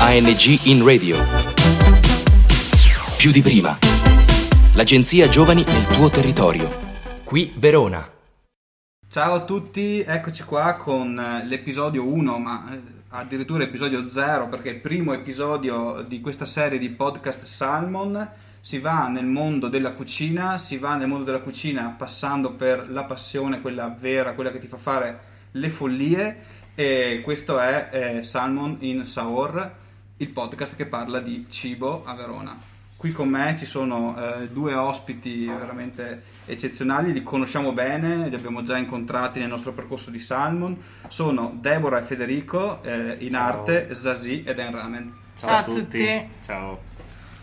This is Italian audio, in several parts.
ANG in radio. Più di prima. L'agenzia Giovani nel tuo territorio. Qui Verona. Ciao a tutti, eccoci qua con eh, l'episodio 1, ma eh, addirittura episodio 0 perché è il primo episodio di questa serie di podcast Salmon. Si va nel mondo della cucina, si va nel mondo della cucina passando per la passione, quella vera, quella che ti fa fare le follie. E questo è eh, Salmon in Saor, il podcast che parla di cibo a Verona. Qui con me ci sono eh, due ospiti veramente eccezionali, li conosciamo bene, li abbiamo già incontrati nel nostro percorso di Salmon. Sono Deborah e Federico, eh, in Ciao. arte Zazie ed Enramen. Ciao, Ciao a a tutti. tutti. Ciao.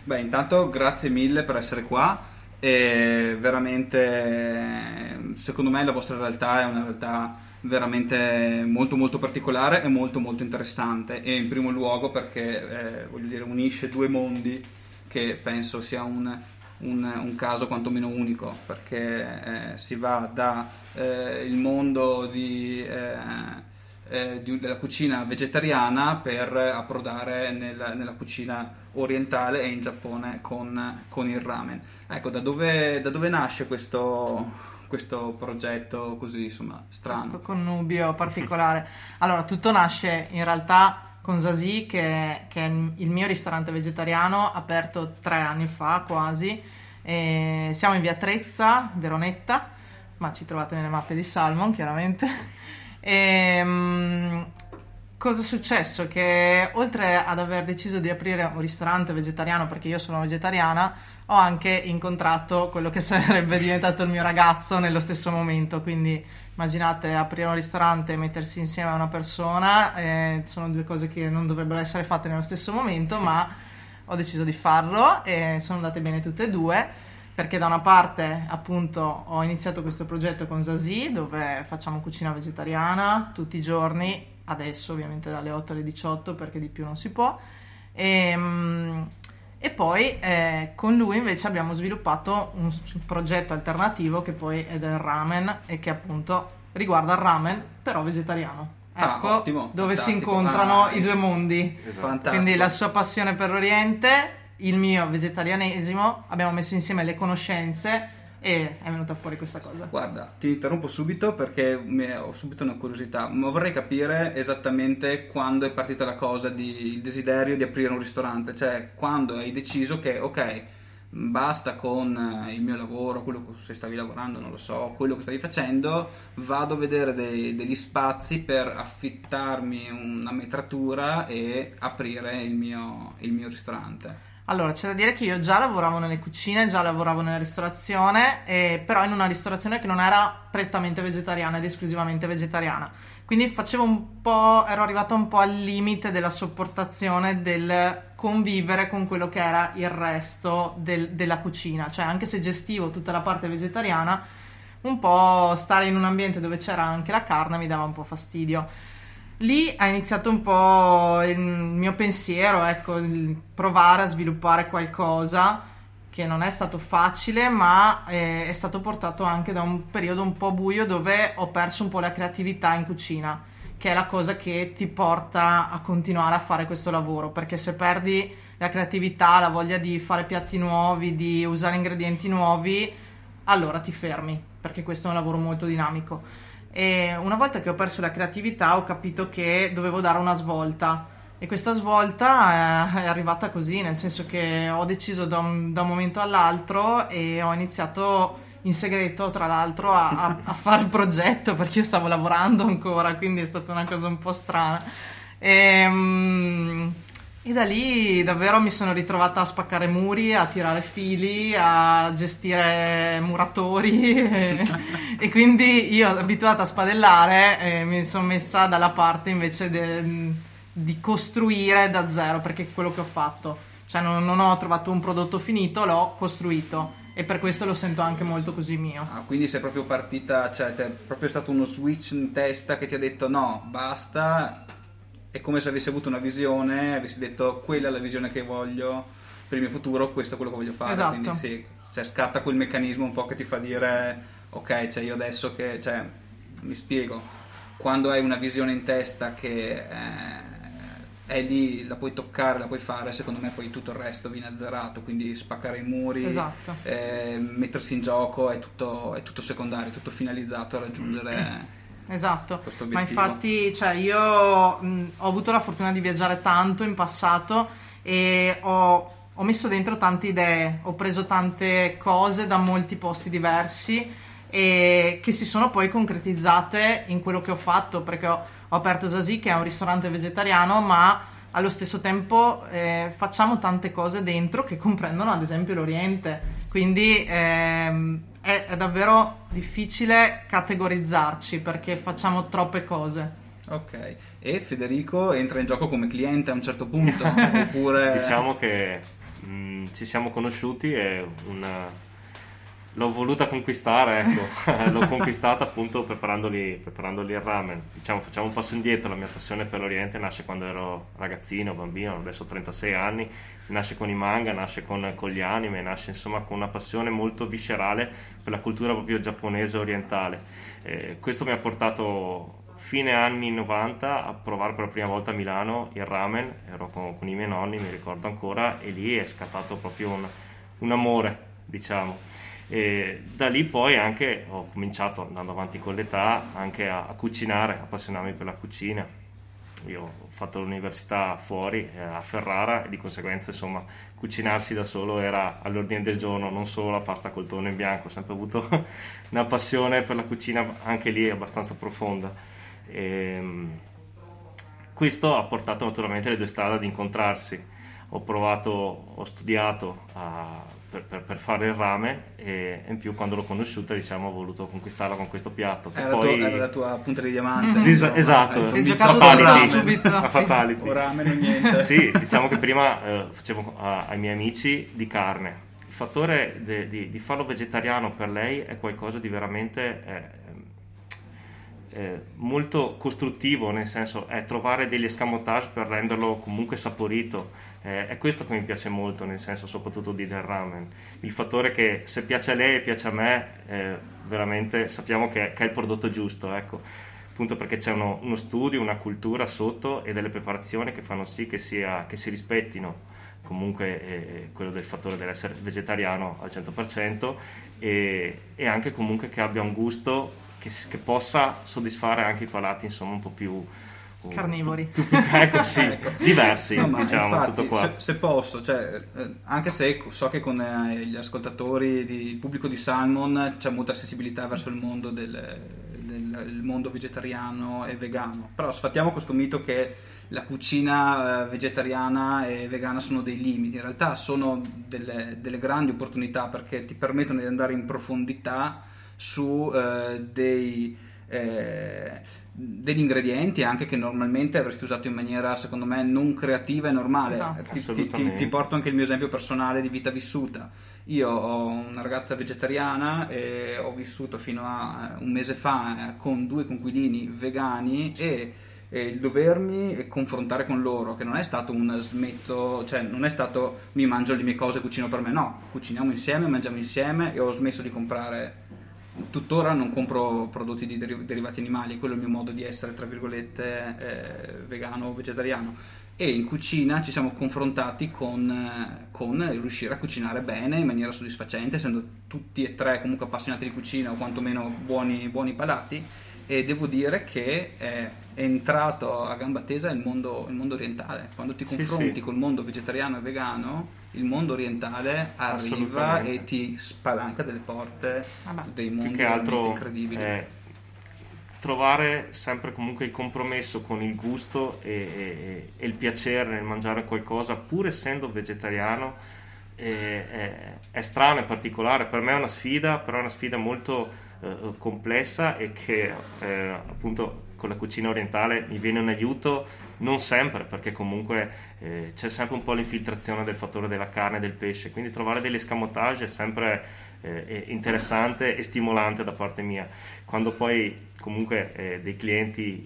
Beh, intanto grazie mille per essere qua e veramente secondo me la vostra realtà è una realtà veramente molto molto particolare e molto molto interessante e in primo luogo perché eh, voglio dire unisce due mondi che penso sia un, un- un caso quantomeno unico perché eh, si va da eh, mondo di, eh, eh, di- della cucina vegetariana per approdare nel- nella cucina orientale e in Giappone con, con il ramen. Ecco, da dove, da dove nasce questo, questo progetto così, insomma, strano? questo connubio particolare. Allora, tutto nasce in realtà con Zazie, che, che è il mio ristorante vegetariano, aperto tre anni fa quasi. E siamo in via Trezza, Veronetta, ma ci trovate nelle mappe di Salmon, chiaramente. E, mm, cosa è successo? Che oltre ad aver deciso di aprire un ristorante vegetariano, perché io sono vegetariana, ho anche incontrato quello che sarebbe diventato il mio ragazzo nello stesso momento. Quindi immaginate aprire un ristorante e mettersi insieme a una persona, eh, sono due cose che non dovrebbero essere fatte nello stesso momento, ma ho deciso di farlo e sono andate bene tutte e due. Perché da una parte appunto ho iniziato questo progetto con Zazie dove facciamo cucina vegetariana tutti i giorni, adesso ovviamente dalle 8 alle 18 perché di più non si può. E, mm, e poi eh, con lui invece abbiamo sviluppato un progetto alternativo che poi è del ramen e che appunto riguarda il ramen però vegetariano. Ah, Ecco ottimo, dove si incontrano Ah, i due mondi. Esatto. Quindi la sua passione per l'Oriente, il mio vegetarianesimo, abbiamo messo insieme le conoscenze e è venuta fuori questa cosa. Guarda, ti interrompo subito perché ho subito una curiosità, ma vorrei capire esattamente quando è partita la cosa, di, il desiderio di aprire un ristorante, cioè quando hai deciso che, ok, basta con eh, il mio lavoro, quello che stavi lavorando, non lo so, quello che stavi facendo, vado a vedere dei- degli spazi per affittarmi una metratura e aprire il mio, il mio ristorante. Allora, c'è da dire che io già lavoravo nelle cucine, già lavoravo nella ristorazione, eh, però in una ristorazione che non era prettamente vegetariana ed esclusivamente vegetariana. Quindi facevo un po', ero arrivata un po' al limite della sopportazione del convivere con quello che era il resto del- della cucina. Cioè, anche se gestivo tutta la parte vegetariana, un po' stare in un ambiente dove c'era anche la carne mi dava un po' fastidio. Lì ha iniziato un po' il mio pensiero, ecco, provare a sviluppare qualcosa che non è stato facile, ma eh, è stato portato anche da un periodo un po' buio dove ho perso un po' la creatività in cucina, che è la cosa che ti porta a continuare a fare questo lavoro, perché se perdi la creatività, la voglia di fare piatti nuovi, di usare ingredienti nuovi, allora ti fermi, perché questo è un lavoro molto dinamico. E una volta che ho perso la creatività ho capito che dovevo dare una svolta e questa svolta eh, è arrivata così, nel senso che ho deciso da un, da un momento all'altro e ho iniziato in segreto, tra l'altro, a, a- a fare il progetto perché io stavo lavorando ancora, quindi è stata una cosa un po' strana. E, e da lì davvero mi sono ritrovata a spaccare muri, a tirare fili, a gestire muratori e, quindi io abituata a spadellare eh, mi sono messa dalla parte invece de- di costruire da zero, perché è quello che ho fatto. Cioè non, non ho trovato un prodotto finito, l'ho costruito e per questo lo sento anche molto così mio. Ah, quindi sei proprio partita, cioè è proprio stato uno switch in testa che ti ha detto no, basta, è come se avessi avuto una visione, avessi detto quella è la visione che voglio per il mio futuro, questo è quello che voglio fare. Esatto. Quindi sì, cioè, scatta quel meccanismo un po' che ti fa dire ok, cioè io adesso che, cioè, mi spiego, quando hai una visione in testa che... Eh, è lì, la puoi toccare, la puoi fare, secondo me poi tutto il resto viene azzerato, quindi spaccare i muri, Esatto. eh, mettersi in gioco è tutto, è tutto secondario, è tutto finalizzato a raggiungere Esatto, ma infatti cioè, io mh, ho avuto la fortuna di viaggiare tanto in passato e ho, ho messo dentro tante idee, ho preso tante cose da molti posti diversi e che si sono poi concretizzate in quello che ho fatto perché ho, ho aperto Zazie che è un ristorante vegetariano ma allo stesso tempo eh, facciamo tante cose dentro che comprendono ad esempio l'Oriente. Quindi ehm, è, è davvero difficile categorizzarci perché facciamo troppe cose. Ok, e Federico entra in gioco come cliente a un certo punto, oppure... Diciamo che mh, ci siamo conosciuti e una... l'ho voluta conquistare, ecco. l'ho conquistata appunto preparandoli, il ramen. Diciamo, facciamo un passo indietro, la mia passione per l'Oriente nasce quando ero ragazzino, bambino, adesso ho 36 anni, nasce con i manga, nasce con, con gli anime, nasce insomma con una passione molto viscerale per la cultura proprio giapponese orientale. Eh, questo mi ha portato fine anni 90 a provare per la prima volta a Milano il ramen, ero con, con i miei nonni, mi ricordo ancora, e lì è scattato proprio un, un amore, diciamo. E da lì poi anche ho cominciato, andando avanti con l'età, anche a, a cucinare, appassionarmi per la cucina. Io ho fatto l'università fuori, eh, a Ferrara, e di conseguenza, insomma, cucinarsi da solo era all'ordine del giorno, non solo la pasta col tonno in bianco, ho sempre avuto una passione per la cucina anche lì abbastanza profonda. E, questo ha portato naturalmente le due strade ad incontrarsi. Ho provato, ho studiato a, per, per, per, fare il ramen e in più quando l'ho conosciuta diciamo ho voluto conquistarla con questo piatto. Che era, poi... tu, era la tua punta di diamante. Mm-hmm. Insomma, esatto, si è giocato tutto subito. A fatality. O ramen o niente. sì, diciamo che prima eh, facevo a, ai miei amici di carne. Il fattore de, di, di, farlo vegetariano per lei è qualcosa di veramente... Eh, eh, molto costruttivo, nel senso è trovare degli escamotage per renderlo comunque saporito. Eh, è questo che mi piace molto, nel senso soprattutto di del ramen. Il fattore che se piace a lei e piace a me, eh, veramente sappiamo che, che, è il prodotto giusto, ecco. Appunto perché c'è uno, uno, studio, una cultura sotto e delle preparazioni che fanno sì che, sia, che si rispettino comunque eh, quello del fattore dell'essere vegetariano al 100% e, e anche comunque che abbia un gusto che, che, possa soddisfare anche i palati insomma un po' più carnivori. più, più, ecco, sì, diversi no, diciamo infatti, tutto qua. se, se posso cioè, anche se so che con eh, gli ascoltatori di, il pubblico di Salmon c'è molta sensibilità verso il mondo del, del il mondo vegetariano e vegano. Però sfattiamo questo mito che la cucina vegetariana e vegana sono dei limiti, in realtà sono delle, delle grandi opportunità perché ti permettono di andare in profondità su eh, dei, eh, degli ingredienti anche che normalmente avresti usato in maniera secondo me non creativa e normale. Esatto. ti, ti, ti, porto anche il mio esempio personale di vita vissuta. Io ho una ragazza vegetariana e ho vissuto fino a un mese fa con due conquilini vegani e il dovermi confrontare con loro, che non è stato un smetto, cioè non è stato mi mangio le mie cose, cucino per me, no, cuciniamo insieme, mangiamo insieme e ho smesso di comprare tuttora non compro prodotti di deri- derivati animali, quello è il mio modo di essere, tra virgolette, eh, vegano o vegetariano. E in cucina ci siamo confrontati con, eh, con, riuscire a cucinare bene in maniera soddisfacente, essendo tutti e tre comunque appassionati di cucina o quantomeno buoni, buoni palati. E devo dire che è entrato a gamba tesa il mondo, il mondo orientale. Quando ti confronti sì, sì. col mondo vegetariano e vegano, il mondo orientale arriva e ti spalanca delle porte Vabbè. dei mondi più che altro incredibili. eh, trovare sempre comunque il compromesso con il gusto e, e, e il piacere nel mangiare qualcosa pur essendo vegetariano è, è, è strano e particolare per me è una sfida però è una sfida molto eh, complessa e che eh, appunto con la cucina orientale mi viene un aiuto, non sempre, perché comunque eh, c'è sempre un po' l'infiltrazione del fattore della carne e del pesce, quindi trovare degli escamotage è sempre eh, interessante e stimolante da parte mia. Quando poi comunque eh, dei clienti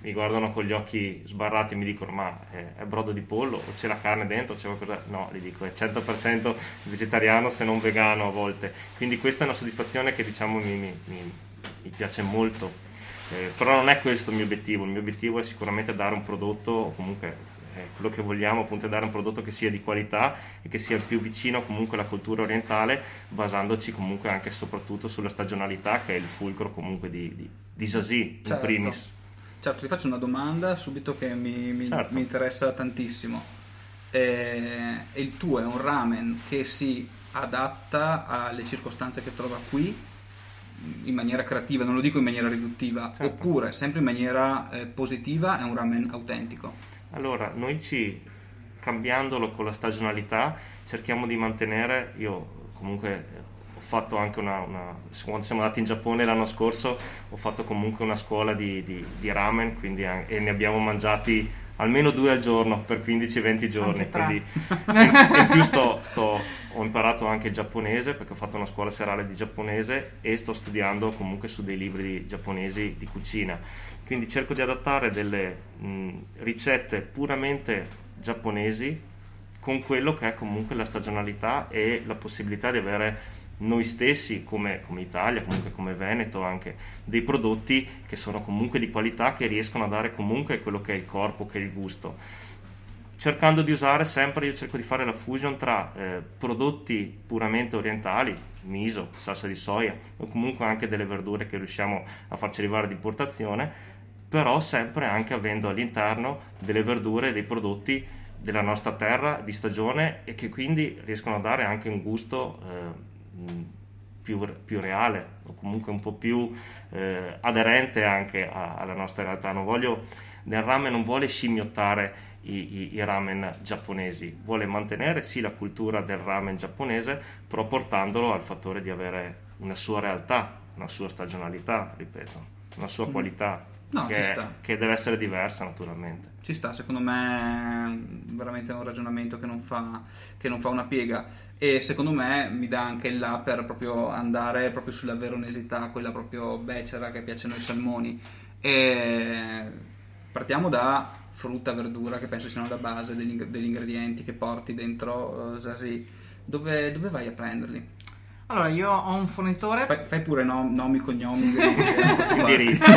mi guardano con gli occhi sbarrati e mi dicono ma è, è, brodo di pollo o c'è la carne dentro, c'è qualcosa... No, gli dico è 100% vegetariano se non vegano a volte. Quindi questa è una soddisfazione che diciamo mi, mi, mi piace molto. Eh, però non è questo il mio obiettivo, il mio obiettivo è sicuramente dare un prodotto, comunque eh, quello che vogliamo appunto è dare un prodotto che sia di qualità e che sia più vicino comunque alla cultura orientale, basandoci comunque anche e soprattutto sulla stagionalità che è il fulcro comunque di, di, di Sasi certo. in primis. Certo, ti faccio una domanda subito che mi, mi, certo. mi interessa tantissimo. Eh, il tuo è un ramen che si adatta alle circostanze che trova qui in maniera creativa, non lo dico in maniera riduttiva, certo. oppure sempre in maniera eh, positiva è un ramen autentico? Allora, noi ci cambiandolo con la stagionalità cerchiamo di mantenere, io comunque fatto anche una, una, quando siamo andati in Giappone l'anno scorso ho fatto comunque una scuola di, di, di ramen quindi, e ne abbiamo mangiati almeno due al giorno per 15-20 giorni quindi in, in, più sto, sto, ho imparato anche il giapponese perché ho fatto una scuola serale di giapponese e sto studiando comunque su dei libri giapponesi di cucina. Quindi cerco di adattare delle mh, ricette puramente giapponesi con quello che è comunque la stagionalità e la possibilità di avere noi stessi come, come, Italia, comunque come Veneto anche, dei prodotti che sono comunque di qualità, che riescono a dare comunque quello che è il corpo, che è il gusto. Cercando di usare sempre, io cerco di fare la fusion tra eh, prodotti puramente orientali, miso, salsa di soia o comunque anche delle verdure che riusciamo a farci arrivare di importazione, però sempre anche avendo all'interno delle verdure dei prodotti della nostra terra di stagione e che quindi riescono a dare anche un gusto eh, più, più, reale o comunque un po' più eh, aderente anche a, alla nostra realtà. Non voglio, nel ramen non vuole scimmiottare i, i, i, ramen giapponesi, vuole mantenere sì la cultura del ramen giapponese, però portandolo al fattore di avere una sua realtà, una sua stagionalità, ripeto, una sua mm. qualità. No, che, che, deve essere diversa naturalmente. Ci sta, secondo me è veramente un ragionamento che non fa, che non fa una piega e secondo me mi dà anche il là per proprio andare proprio sulla veronesità, quella proprio becera che piace a noi salmoni. E partiamo da frutta, verdura che penso siano la base degli, degli ingredienti che porti dentro uh, Zazie. Dove, dove vai a prenderli? Allora, io ho un fornitore. Fai, fai pure nom, nomi, cognomi, indirizzi.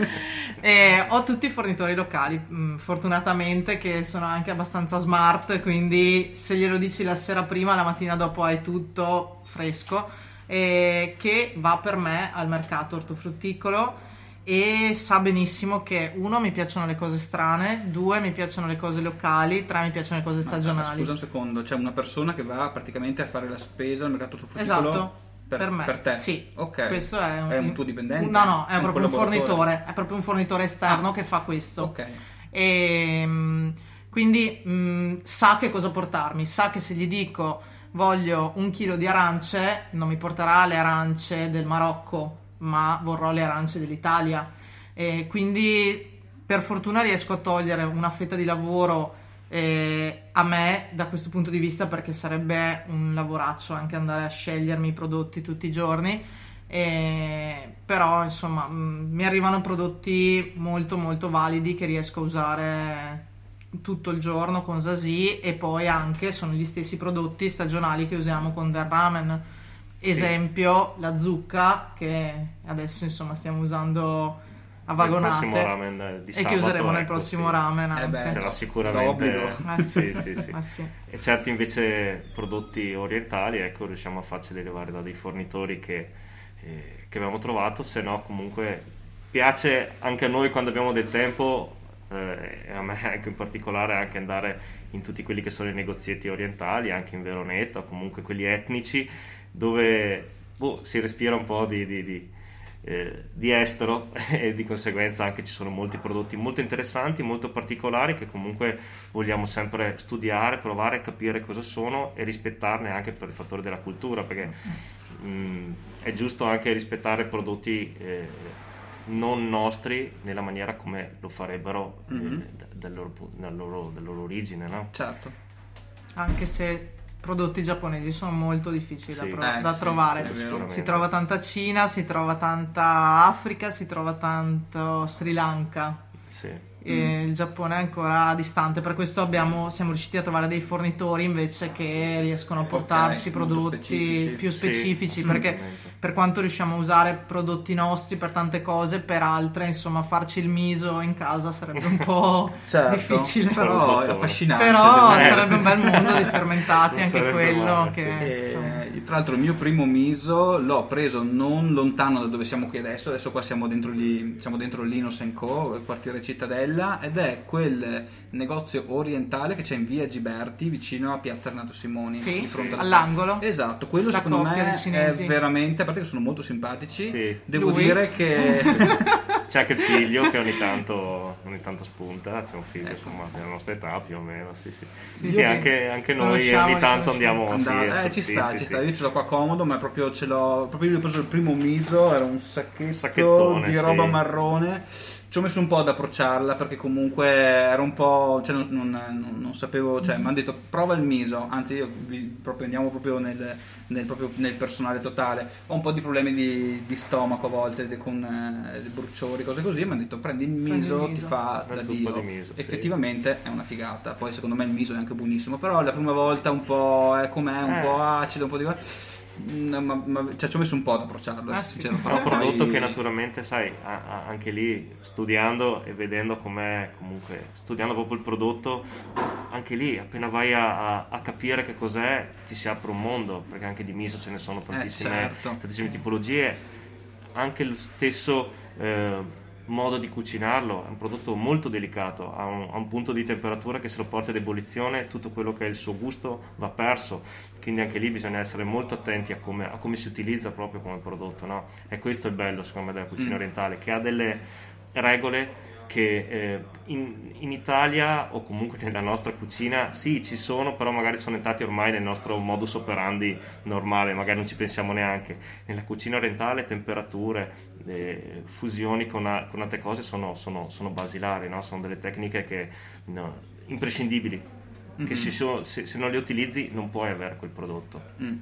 e ho tutti i fornitori locali, mm, fortunatamente, che sono anche abbastanza smart. Quindi, se glielo dici la sera prima, la mattina dopo hai tutto fresco. E che va per me al mercato ortofrutticolo e sa benissimo che uno mi piacciono le cose strane, due mi piacciono le cose locali, tre mi piacciono le cose stagionali. scusa un secondo, c'è una persona che va praticamente a fare la spesa al mercato ortofrutticolo esatto. Per, per, me. Per te? Sì. Ok. Questo è un, è un tuo dipendente? No, no, è, è proprio un fornitore. È proprio un fornitore esterno ah. che fa questo. Ok. E, ehm, quindi mh, mm, sa che cosa portarmi. Sa che se gli dico voglio un chilo di arance, non mi porterà le arance del Marocco ma vorrò le arance dell'Italia. E quindi per fortuna riesco a togliere una fetta di lavoro eh, a me da questo punto di vista perché sarebbe un lavoraccio anche andare a scegliermi i prodotti tutti i giorni. Eh, però insomma mh, mm, mi arrivano prodotti molto molto validi che riesco a usare tutto il giorno con Zazie e poi anche sono gli stessi prodotti stagionali che usiamo con Del Ramen Esempio, sì. la zucca che adesso insomma stiamo usando a vagonate ramen di e che useremo nel ecco, prossimo sì. ramen anche. Eh beh, sarà sicuramente ah, sì. sì, sì, sì. e certi invece prodotti orientali ecco riusciamo a farceli arrivare da dei fornitori che, eh, che abbiamo trovato se no comunque piace anche a noi quando abbiamo del tempo eh, a me anche in particolare anche andare in tutti quelli che sono i negozietti orientali anche in Veroneta o comunque quelli etnici dove boh, si respira un po' di, di, di, eh, di, estero e di conseguenza anche ci sono molti prodotti molto interessanti, molto particolari che comunque vogliamo sempre studiare, provare a capire cosa sono e rispettarne anche per il fattore della cultura perché mh, mm, è giusto anche rispettare prodotti eh, non nostri nella maniera come lo farebbero eh, Mhm. d- dal loro dal loro- dalla loro origine, no? Certo. Anche se prodotti giapponesi sono molto difficili da, Sì. pro- Eh, da sì, trovare. vero. Si trova tanta Cina, si trova tanta Africa, si trova tanto Sri Lanka. Sì. E Mm. il Giappone è ancora distante, per questo abbiamo- siamo riusciti a trovare dei fornitori invece che riescono a portarci molto prodotti specifici. più Sì, specifici. perché assolutamente. per quanto riusciamo a usare prodotti nostri per tante cose, per altre, insomma, farci il miso in casa sarebbe un po' Certo, difficile. però affascinante. Però Eh. sarebbe un bel mondo di fermentati, Non anche quello male, che... sì. Insomma. Tra l'altro il mio primo miso l'ho preso non lontano da dove siamo qui adesso, adesso qua siamo dentro, gli, siamo dentro Linus Co, il quartiere Cittadella, ed è quel negozio orientale che c'è in via Giberti vicino a Piazza Renato Simoni. Sì, di fronte sì, alla- all'angolo. Esatto, quello La secondo me è veramente, a parte che sono molto simpatici, Sì. devo Lui? dire che... C'è anche il figlio che ogni tanto, ogni tanto spunta, c'è un figlio Ecco. insomma della nostra età più o meno, sì sì. Sì, Sì, sì. Anche, anche noi ogni tanto andiamo sì, Andare- eh, sì, ci sì, sta, sì, ci sì. sta. Io ce l'ho qua comodo, ma proprio ce l'ho. Proprio io ho preso il primo miso, era un sacchetto Sacchettone, di sì. roba marrone. Ci ho messo un po' ad approcciarla perché comunque era un po'. Cioè, non, non- non- non sapevo. Cioè, mi hanno detto prova il miso. Anzi, io vi- proprio andiamo proprio nel, nel- proprio nel personale totale. Ho un po' di problemi di, di stomaco a volte de- con eh, bruciori, cose così. Mi hanno detto prendi il miso, il ti miso. fa Una da Dio. di miso, sì. Effettivamente è una figata. Poi secondo me il miso è anche buonissimo. Però la prima volta un po' è com'è, un Eh. po' acido, un po' di. Mm, ma, ma- cioè, ci ho messo un po' ad approcciarlo, Ah, essere sì. È un però prodotto che naturalmente, sai, a- a- anche lì studiando e vedendo com'è, comunque studiando proprio il prodotto, anche lì appena vai a, a- a capire che cos'è ti si apre un mondo, perché anche di miso ce ne sono tantissime, certo. tantissime tipologie, anche lo stesso eh, modo di cucinarlo, è un prodotto molto delicato, ha un, ha un punto di temperatura che se lo porta ad ebollizione tutto quello che è il suo gusto va perso, quindi anche lì bisogna essere molto attenti a come, a come si utilizza proprio come prodotto, no? E questo è il bello secondo me della cucina Mm. orientale, che ha delle regole che eh, in, in Italia o comunque nella nostra cucina sì ci sono però magari sono entrati ormai nel nostro modus operandi normale magari non ci pensiamo neanche nella cucina orientale temperature eh, fusioni con, a- con altre cose sono, sono- sono basilari no? sono delle tecniche che no, imprescindibili che Mhm. si so- se, se non le utilizzi non puoi avere quel prodotto Mm.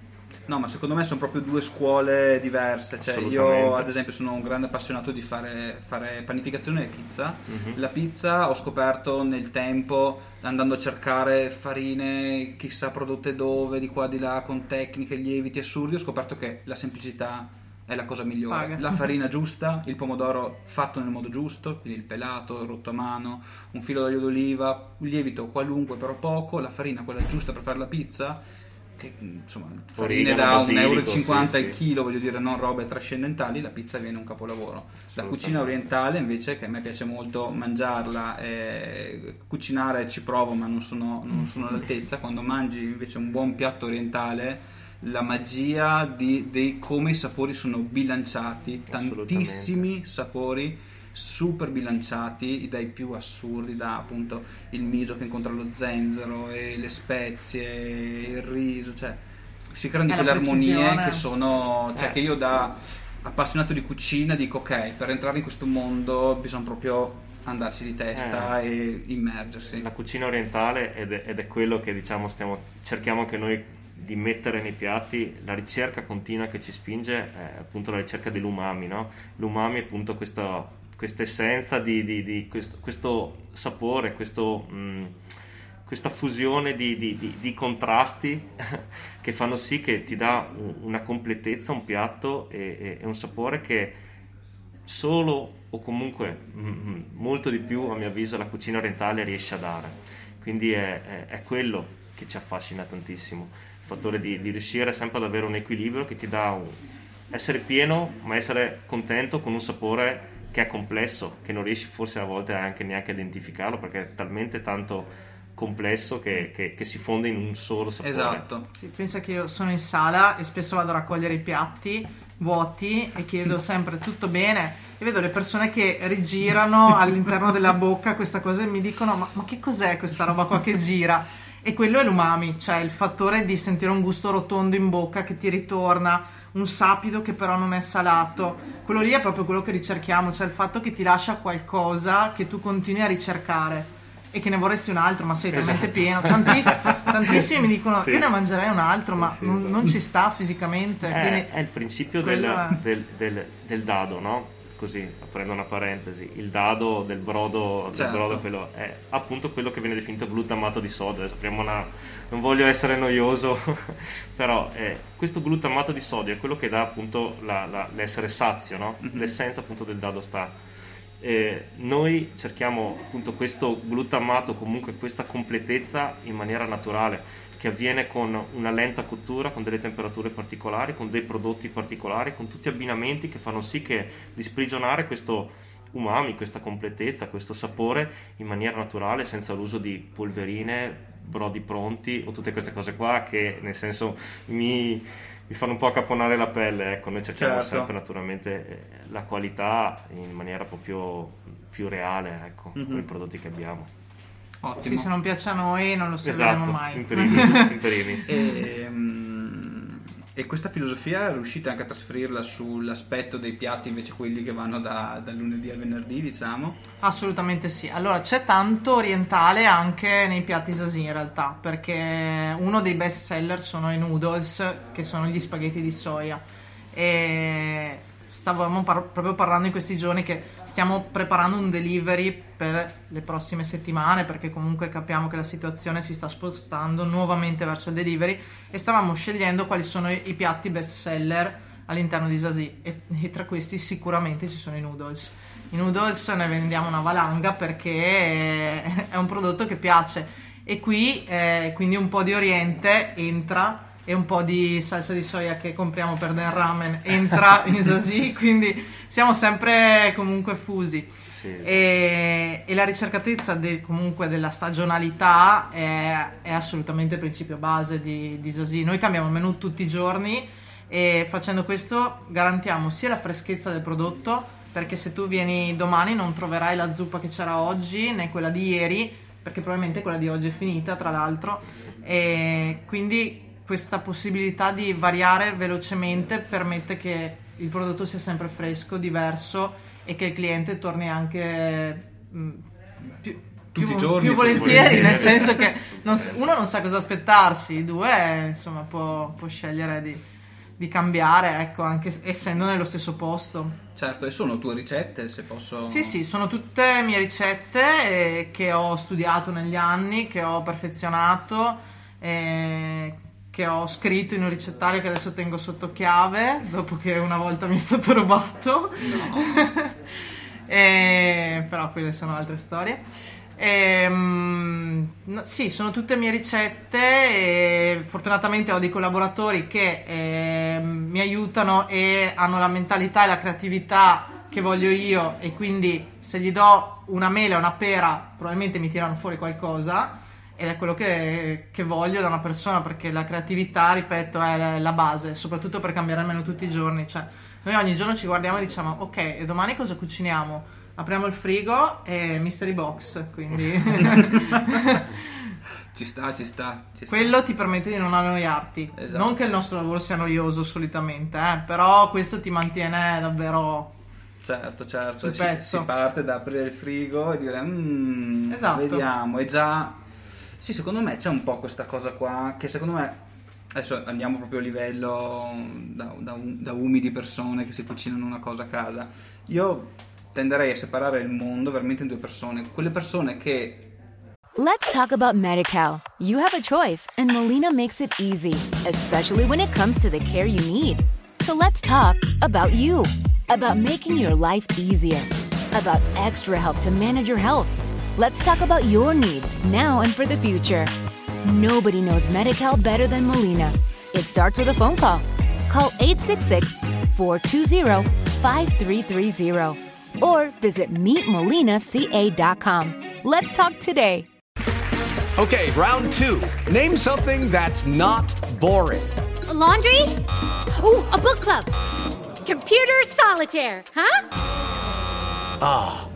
No, ma secondo me sono proprio due scuole diverse. Cioè, io, ad esempio, sono un grande appassionato di fare, fare panificazione e pizza. Mhm. La pizza ho scoperto nel tempo, andando a cercare farine, chissà prodotte dove, di qua di là, con tecniche, lieviti assurdi, ho scoperto che la semplicità è la cosa migliore. Paga. La farina giusta, il pomodoro fatto nel modo giusto, quindi il pelato, il rotto a mano, un filo d'olio d'oliva, un lievito qualunque però poco, la farina quella giusta per fare la pizza che insomma farine da basilico, 1,50 euro sì, al sì. chilo, voglio dire, non robe trascendentali, la pizza viene un capolavoro. La cucina orientale invece, che a me piace molto mangiarla, e cucinare ci provo ma non sono, non sono all'altezza, quando mangi invece un buon piatto orientale, la magia di, di come i sapori sono bilanciati, tantissimi sapori super bilanciati dai più assurdi da appunto il miso che incontra lo zenzero e le spezie il riso cioè si creano di quelle armonie che sono cioè Eh. che io da appassionato di cucina dico ok per entrare in questo mondo bisogna proprio andarci di testa e immergersi. La cucina orientale ed è, ed è quello che diciamo stiamo cerchiamo anche noi di mettere nei piatti la ricerca continua che ci spinge è appunto la ricerca dell'umami no? l'umami è appunto questa, questa essenza di, di- di questo, questo sapore questo, mh, questa fusione di, di- contrasti che fanno sì che ti dà un- una completezza un piatto e, e- un sapore che solo o comunque mm, molto di più a mio avviso la cucina orientale riesce a dare quindi è, è- è quello che ci affascina tantissimo fattore di, di riuscire sempre ad avere un equilibrio che ti dà un, essere pieno ma essere contento con un sapore che è complesso che non riesci forse a volte anche neanche a identificarlo perché è talmente tanto complesso che, che- che si fonde in un solo sapore. Esatto. Sì, pensa che io sono in sala e spesso vado a raccogliere i piatti vuoti e chiedo sempre tutto bene? E vedo le persone che rigirano all'interno della bocca questa cosa e mi dicono ma, ma che cos'è questa roba qua che gira? E quello è l'umami, cioè il fattore di sentire un gusto rotondo in bocca che ti ritorna, un sapido che però non è salato. Quello lì è proprio quello che ricerchiamo, cioè il fatto che ti lascia qualcosa che tu continui a ricercare e che ne vorresti un altro, ma sei talmente Esatto. pieno. Tantiss- tantissimi mi dicono: Sì. Io ne mangerei un altro, Sì, ma sì, non, esatto. non ci sta fisicamente. È, quindi- è il principio del, è. del- del- del dado, no? Così, aprendo una parentesi, il dado del brodo, del Certo. brodo quello è appunto quello che viene definito glutamato di sodio. Una... Non voglio essere noioso, però eh, questo glutamato di sodio è quello che dà appunto la- la- l'essere sazio, no? Mhm. L'essenza appunto del dado sta. Eh, noi cerchiamo appunto questo glutamato, comunque questa completezza in maniera naturale, che avviene con una lenta cottura, con delle temperature particolari, con dei prodotti particolari, con tutti abbinamenti che fanno sì che di sprigionare questo umami, questa completezza, questo sapore in maniera naturale, senza l'uso di polverine, brodi pronti o tutte queste cose qua che nel senso mi, mi fanno un po' accaponare la pelle. Ecco, noi cerchiamo Certo. sempre naturalmente eh, la qualità in maniera proprio più reale, ecco, Mhm. con i prodotti che abbiamo. Ottimo. Sì, se non piace a noi non lo serviremo Esatto, mai. in primis, in primis. E, mm, e questa filosofia riuscite anche a trasferirla sull'aspetto dei piatti invece quelli che vanno da, dal lunedì al venerdì, diciamo? Assolutamente sì. Allora, c'è tanto orientale anche nei piatti sasi in realtà, perché uno dei best seller sono i noodles, che sono gli spaghetti di soia. E stavamo par- proprio parlando in questi giorni che stiamo preparando un delivery per le prossime settimane, perché comunque capiamo che la situazione si sta spostando nuovamente verso il delivery e stavamo scegliendo quali sono i, i piatti best seller all'interno di Sasi e, e tra questi sicuramente ci sono i noodles. I noodles ne vendiamo una valanga perché è un prodotto che piace e qui eh, quindi un po' di oriente entra e un po' di salsa di soia che compriamo per Den Ramen entra in Sasi, quindi siamo sempre comunque fusi. Sì, esatto. E, e la ricercatezza del- comunque della stagionalità è, è assolutamente il principio base di, di Sasi. Noi cambiamo il menù tutti i giorni e facendo questo garantiamo sia la freschezza del prodotto, perché se tu vieni domani non troverai la zuppa che c'era oggi né quella di ieri, perché probabilmente quella di oggi è finita, tra l'altro, e quindi questa possibilità di variare velocemente permette che il prodotto sia sempre fresco, diverso e che il cliente torni anche mh, più, Tutti più- i giorni, più volentieri, volentieri. nel senso che non s- uno non sa cosa aspettarsi, due insomma può, può scegliere di, di cambiare, ecco, anche essendo nello stesso posto. Certo, e sono tue ricette, se posso... Sì, sì, sono tutte mie ricette eh, che ho studiato negli anni, che ho perfezionato, eh, che ho scritto in un ricettario che adesso tengo sotto chiave, dopo che una volta mi è stato rubato. Eh, però quelle sono altre storie. Ehm, no, sì, sono tutte mie ricette e fortunatamente ho dei collaboratori che ehm, mi aiutano e hanno la mentalità e la creatività che voglio io e quindi se gli do una mela e una pera probabilmente mi tirano fuori qualcosa ed è quello che, che voglio da una persona perché la creatività, ripeto, è la, base, soprattutto per cambiare il menù tutti i giorni. Cioè, noi ogni giorno ci guardiamo e diciamo ok, e domani cosa cuciniamo? Apriamo il frigo e mystery box, quindi Ci sta, ci sta. Ci sta. quello ti permette di non annoiarti. Esatto. Non che il nostro lavoro sia noioso solitamente, eh, però questo ti mantiene davvero Certo, certo. Si, si parte da aprire il frigo e dire, "Mm, Esatto. vediamo. E già... Sì, secondo me c'è un po' questa cosa qua che secondo me... Adesso andiamo proprio a livello da, da, da umidi persone che si cucinano una cosa a casa. Io tenderei a separare il mondo veramente in due persone. Quelle persone che Let's talk about MediCal. You have a choice, and Molina makes it easy, especially when it comes to the care you need. So let's talk about you, about making your life easier, about extra help to manage your health. Let's talk about your needs now and for the future. Nobody knows MediCal better than Molina. It starts with a phone call. Call 866 420 5330 or visit meetmolinaca.com. Let's talk today. Okay, round two. Name something that's not boring. A laundry? Ooh, a book club. Computer solitaire, huh? Ah,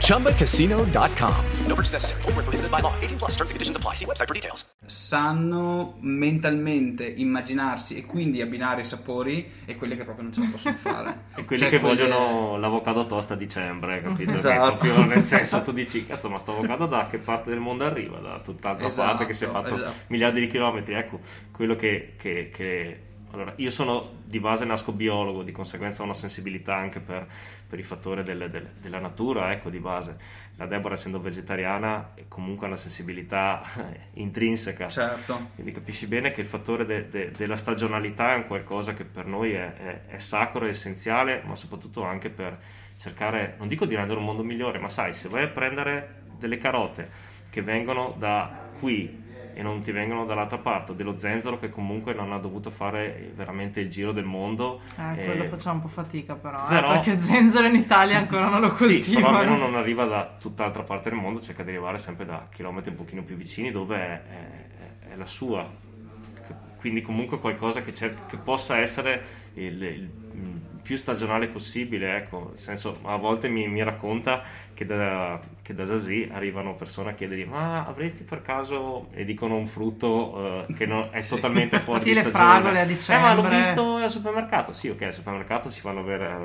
ChumbaCasino.com. No purchase necessary. Void where prohibited by law. 18 plus terms and conditions apply. See website for details. sanno mentalmente immaginarsi e quindi abbinare i sapori e quelli che proprio non ce la possono fare. E quelli Cioè, che quelle- vogliono l'avocado toast a dicembre, capito? Che Esatto. proprio nel senso tu dici, cazzo, ma sto avocado da che parte del mondo arriva? Da tutt'altra Esatto, parte che si è fatto esatto. miliardi di chilometri. Ecco, quello che... che- che- Allora, io sono di base nasco biologo, di conseguenza ho una sensibilità anche per, per i fattori del- del- della natura, ecco, di base. La Deborah, essendo vegetariana, comunque ha una sensibilità intrinseca. Certo. Quindi capisci bene che il fattore de- de- della stagionalità è un qualcosa che per noi è, è- è sacro, è essenziale, ma soprattutto anche per cercare, non dico di rendere un mondo migliore, ma sai, se vai a prendere delle carote che vengono da qui e non ti vengono dall'altra parte, dello zenzero che comunque non ha dovuto fare veramente il giro del mondo. Eh, quello eh, facciamo un po' fatica però, eh, però- perché zenzero in Italia ancora non lo sì, però coltivano. almeno non arriva da tutt'altra parte del mondo, cerca di arrivare sempre da chilometri un pochino più vicini dove è, è- è la sua. Quindi comunque qualcosa che, cer- che possa essere il, il più stagionale possibile, ecco, nel senso a volte mi, mi racconta che da, che da Zazie arrivano persone a chiedergli ma avresti per caso, e dicono un frutto eh, che non- è totalmente fuori Sì, di le stagione. fragole a Eh ma l'ho dicembre. visto al supermercato, sì ok, al supermercato si fanno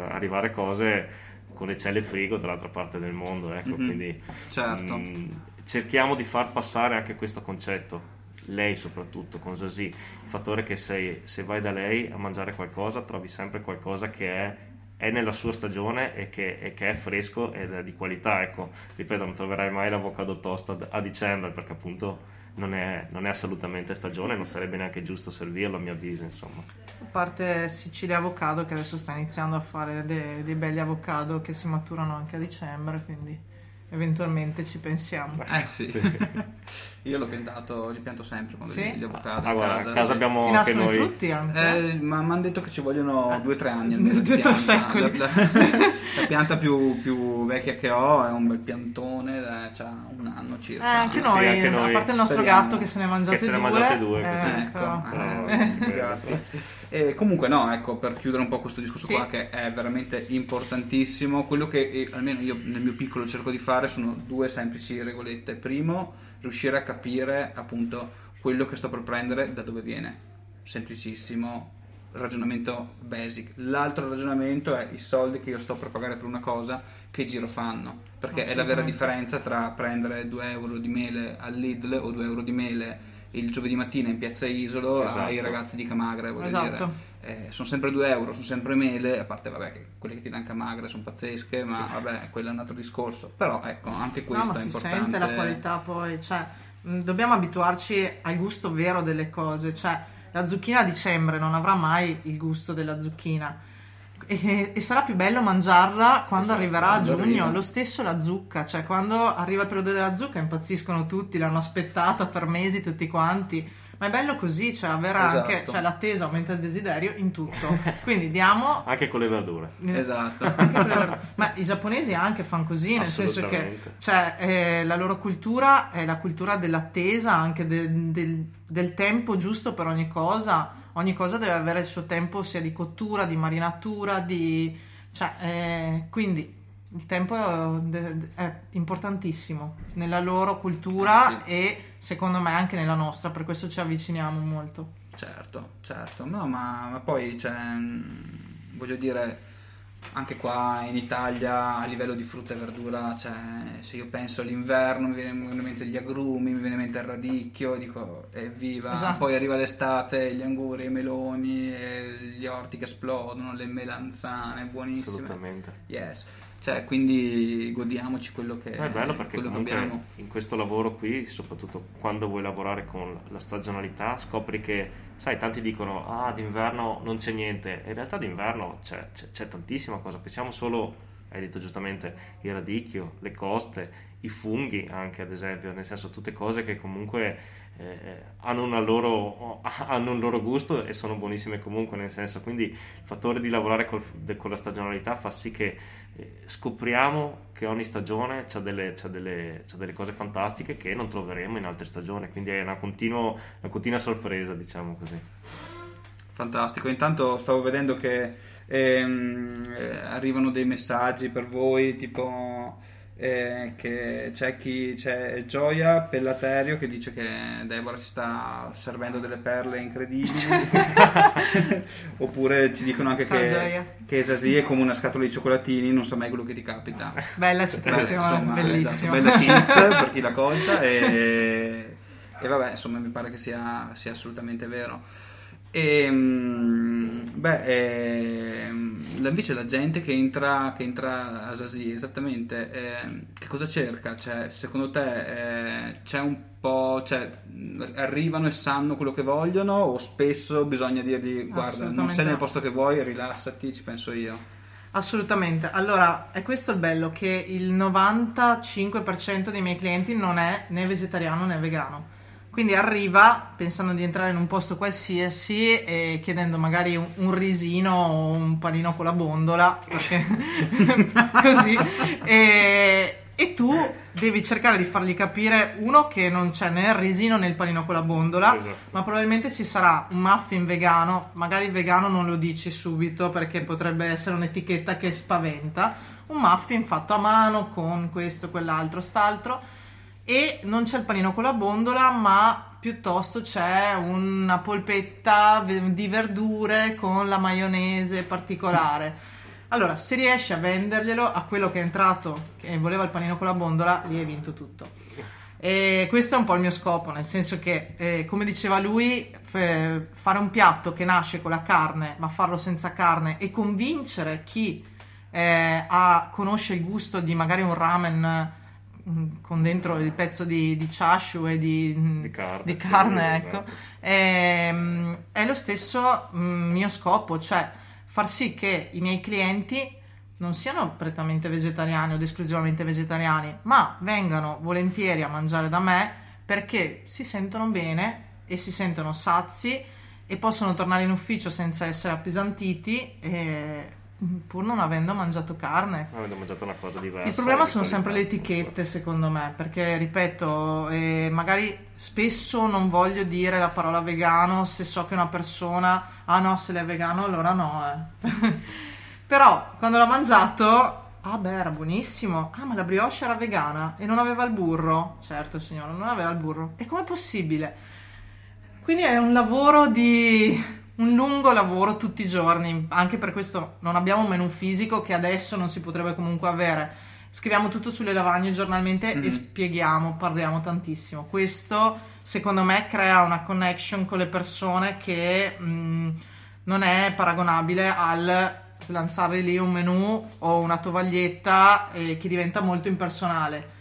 arrivare cose con le celle frigo dall'altra parte del mondo, ecco, Mhm, quindi certo. mm, cerchiamo di far passare anche questo concetto. Lei soprattutto con Zazie, il fattore che sei- se vai da lei a mangiare qualcosa trovi sempre qualcosa che è, è nella sua stagione e che, e che è fresco ed è di qualità. Ecco, ripeto, non troverai mai l'avocado toast a, a dicembre perché appunto non è, non è assolutamente stagione, non sarebbe neanche giusto servirlo a mio avviso, insomma. A parte Sicilia Avocado che adesso sta iniziando a fare de- dei belli avocado che si maturano anche a dicembre, quindi eventualmente ci pensiamo. Eh sì. Io l'ho piantato, li pianto sempre quando Sì? li gli avocado Ah, guarda, casa. a casa sì. abbiamo Ti anche noi. i frutti anche? Eh, ma mi hanno detto che ci vogliono due o tre anni almeno di Due o tre secoli. La, la- la pianta più, più vecchia che ho è un bel piantone, eh, c'ha un anno Eh, circa. anche, Sì, noi, sì, anche noi. a parte il nostro Speriamo. gatto che se ne è mangiate Che se ne due, è mangiate due, eh, così. Ecco, però- Però- eh, gatti. E comunque no, ecco, per chiudere un po' questo discorso Sì. qua che è veramente importantissimo, quello che eh, almeno io nel mio piccolo cerco di fare sono due semplici regolette. Primo, riuscire a capire appunto quello che sto per prendere da dove viene. Semplicissimo, ragionamento basic. L'altro ragionamento è i soldi che io sto per pagare per una cosa, che giro fanno. Perché è la vera differenza tra prendere 2 euro di mele al Lidl o 2 euro di mele il giovedì mattina in piazza Isolo Esatto. ai ragazzi di Camagre, voglio Esatto. dire. Eh, sono sempre 2 euro, sono sempre mele, a parte vabbè che quelle che ti danno Camagre sono pazzesche, ma vabbè, quello è un altro discorso. Però ecco, anche No, questo ma è si importante. sente la qualità poi, cioè, mh, dobbiamo abituarci al gusto vero delle cose, cioè, la zucchina a dicembre non avrà mai il gusto della zucchina e, e sarà più bello mangiarla quando Esatto, arriverà a quando giugno, arriva. lo stesso la zucca, cioè quando arriva il periodo della zucca impazziscono tutti, l'hanno aspettata per mesi tutti quanti. Ma è bello così, cioè avere anche Esatto. cioè, l'attesa aumenta il desiderio in tutto. Quindi diamo Anche con le verdure. Esatto. anche per loro- Ma i giapponesi anche fanno così, nel senso che Assolutamente. cioè, eh, la loro cultura è la cultura dell'attesa, anche de- del, del tempo giusto per ogni cosa. Ogni cosa deve avere il suo tempo sia di cottura, di marinatura, di... Cioè, eh, quindi il tempo è, importantissimo nella loro cultura Sì. e secondo me anche nella nostra, per questo ci avviciniamo molto. Certo, certo, no, ma, ma poi cioè, voglio dire, anche qua in Italia a livello di frutta e verdura, cioè, se io penso all'inverno mi viene in mente gli agrumi, mi viene in mente il radicchio, e dico evviva, Esatto. poi arriva l'estate, gli anguri, i meloni, e gli orti che esplodono, le melanzane buonissime. Assolutamente. Yes. Cioè, quindi godiamoci quello che, No, è bello perché comunque abbiamo. in questo lavoro qui, soprattutto quando vuoi lavorare con la stagionalità, scopri che, sai, tanti dicono, ah, d'inverno non c'è niente. In realtà d'inverno c'è, c'è- c'è tantissima cosa. Pensiamo solo, hai detto giustamente, il radicchio, le coste, i funghi anche, ad esempio, nel senso tutte cose che comunque eh, hanno, loro, hanno un loro gusto e sono buonissime comunque, nel senso, quindi il fattore di lavorare col, de, con la stagionalità fa sì che eh, scopriamo che ogni stagione ha delle, delle, delle, cose fantastiche che non troveremo in altre stagioni, quindi è una, continuo, una continua sorpresa, diciamo così. Fantastico, intanto stavo vedendo che ehm, eh, arrivano dei messaggi per voi tipo eh, che c'è chi c'è Gioia Pellaterio che dice che Deborah ci sta servendo delle perle incredibili oppure ci dicono anche Ciao, che, Gioia. che Esasi è come una scatola di cioccolatini non so mai quello che ti capita Bella citazione, bellissima. esatto, bella cheat per chi l'ha colta e, e vabbè insomma mi pare che sia, sia assolutamente vero e, beh, ehm, invece la gente che entra, che entra a Sasi, esattamente, eh, che cosa cerca? Cioè, secondo te eh, c'è un po', cioè, arrivano e sanno quello che vogliono o spesso bisogna dirgli guarda, non sei nel posto che vuoi, rilassati, ci penso io. Assolutamente. Allora, è questo il bello, che il 95% dei miei clienti non è né vegetariano né vegano. Quindi arriva pensando di entrare in un posto qualsiasi e chiedendo magari un, un risino o un panino con la bondola, perché- così, e, e tu devi cercare di fargli capire, uno, che non c'è né il risino né il panino con la bondola, Esatto. ma probabilmente ci sarà un muffin vegano, magari vegano non lo dici subito perché potrebbe essere un'etichetta che spaventa, un muffin fatto a mano con questo, quell'altro, st'altro e non c'è il panino con la bondola, ma piuttosto c'è una polpetta di verdure con la maionese particolare. Allora, se riesci a venderglielo a quello che è entrato che voleva il panino con la bondola, lì hai vinto tutto. E questo è un po' il mio scopo, nel senso che, eh, come diceva lui, f- fare un piatto che nasce con la carne, ma farlo senza carne e convincere chi eh, ha- conosce il gusto di magari un ramen con dentro il pezzo di, di chashu e di, mm, Di carne, di sì, carne, esatto. ecco, Ehm, è lo stesso mm, mio scopo, cioè far sì che i miei clienti non siano prettamente vegetariani o esclusivamente vegetariani, ma vengano volentieri a mangiare da me perché si sentono bene e si sentono sazi e possono tornare in ufficio senza essere appesantiti e, pur non avendo mangiato carne. Avendo mangiato una cosa diversa. Il problema sono sempre le etichette, secondo me, perché ripeto, eh, magari spesso non voglio dire la parola vegano se so che una persona, ah no, se lei è vegano allora no. eh." Però quando l'ha mangiato, ah beh, era buonissimo. Ah, ma la brioche era vegana e non aveva il burro. Certo, signore, non aveva il burro. E com'è possibile? Quindi è un lavoro di un lungo lavoro tutti i giorni, anche per questo non abbiamo un menù fisico che adesso non si potrebbe comunque avere. Scriviamo tutto sulle lavagne giornalmente e spieghiamo, parliamo tantissimo. Questo secondo me crea una connection con le persone che mh, non è paragonabile al slanciare lì un menù o una tovaglietta eh, che diventa molto impersonale.